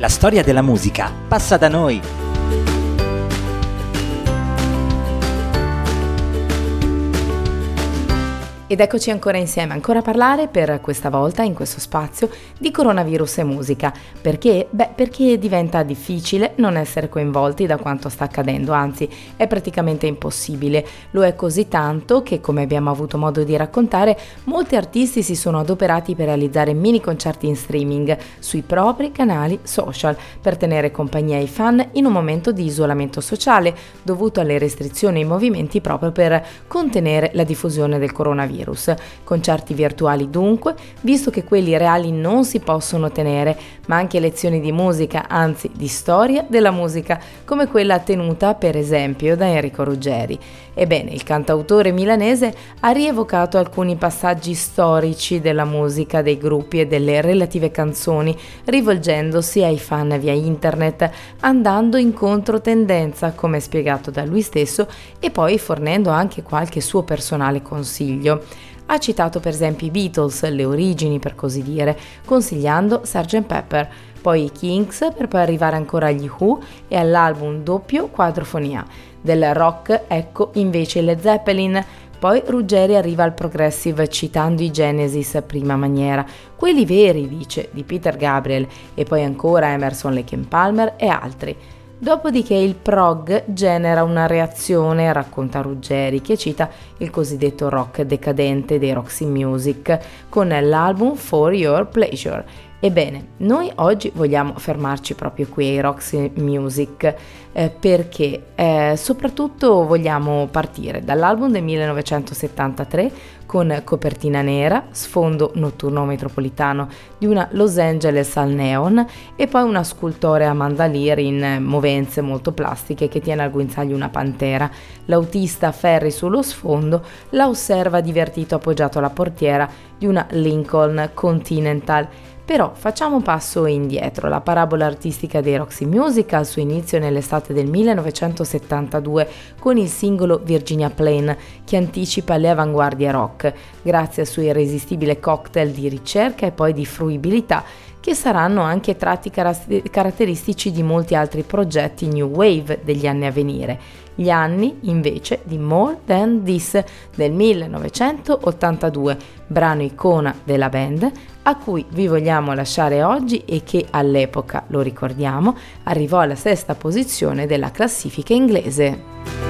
La storia della musica passa da noi. Ed eccoci ancora insieme, ancora a parlare per questa volta in questo spazio di coronavirus e musica. Perché? Beh, perché diventa difficile non essere coinvolti da quanto sta accadendo, anzi è praticamente impossibile. Lo è così tanto che, come abbiamo avuto modo di raccontare, molti artisti si sono adoperati per realizzare mini concerti in streaming sui propri canali social per tenere compagnia ai fan in un momento di isolamento sociale dovuto alle restrizioni ai movimenti proprio per contenere la diffusione del coronavirus coronavirus. Concerti virtuali dunque, visto che quelli reali non si possono tenere, ma anche lezioni di musica, anzi di storia della musica, come quella tenuta per esempio da Enrico Ruggeri. Ebbene, il cantautore milanese ha rievocato alcuni passaggi storici della musica dei gruppi e delle relative canzoni, rivolgendosi ai fan via internet, andando in controtendenza, come spiegato da lui stesso, e poi fornendo anche qualche suo personale consiglio. Ha citato per esempio i Beatles, le origini per così dire, consigliando Sgt. Pepper, poi i Kings per poi arrivare ancora agli Who e all'album doppio Quadrofonia. Del rock ecco invece le Zeppelin, poi Ruggeri arriva al progressive citando i Genesis prima maniera, quelli veri dice, di Peter Gabriel e poi ancora Emerson Lake Palmer e altri. Dopodiché il prog genera una reazione, racconta Ruggeri, che cita il cosiddetto rock decadente dei Roxy Music con l'album For Your Pleasure Ebbene, noi oggi vogliamo fermarci proprio qui ai Roxy Music eh, perché eh, soprattutto vogliamo partire dall'album del 1973 con copertina nera, sfondo notturno metropolitano di una Los Angeles al neon e poi una scultore a mandaliri in movenze molto plastiche che tiene al guinzaglio una pantera. L'autista Ferry sullo sfondo la osserva divertito appoggiato alla portiera di una Lincoln Continental però facciamo un passo indietro. La parabola artistica dei Roxy Music ha il suo inizio nell'estate del 1972 con il singolo Virginia Plain che anticipa le avanguardie rock, grazie al suo irresistibile cocktail di ricerca e poi di fruibilità che saranno anche tratti caratteristici di molti altri progetti New Wave degli anni a venire. Gli anni invece di More Than This del 1982, brano icona della band, a cui vi vogliamo lasciare oggi e che all'epoca, lo ricordiamo, arrivò alla sesta posizione della classifica inglese.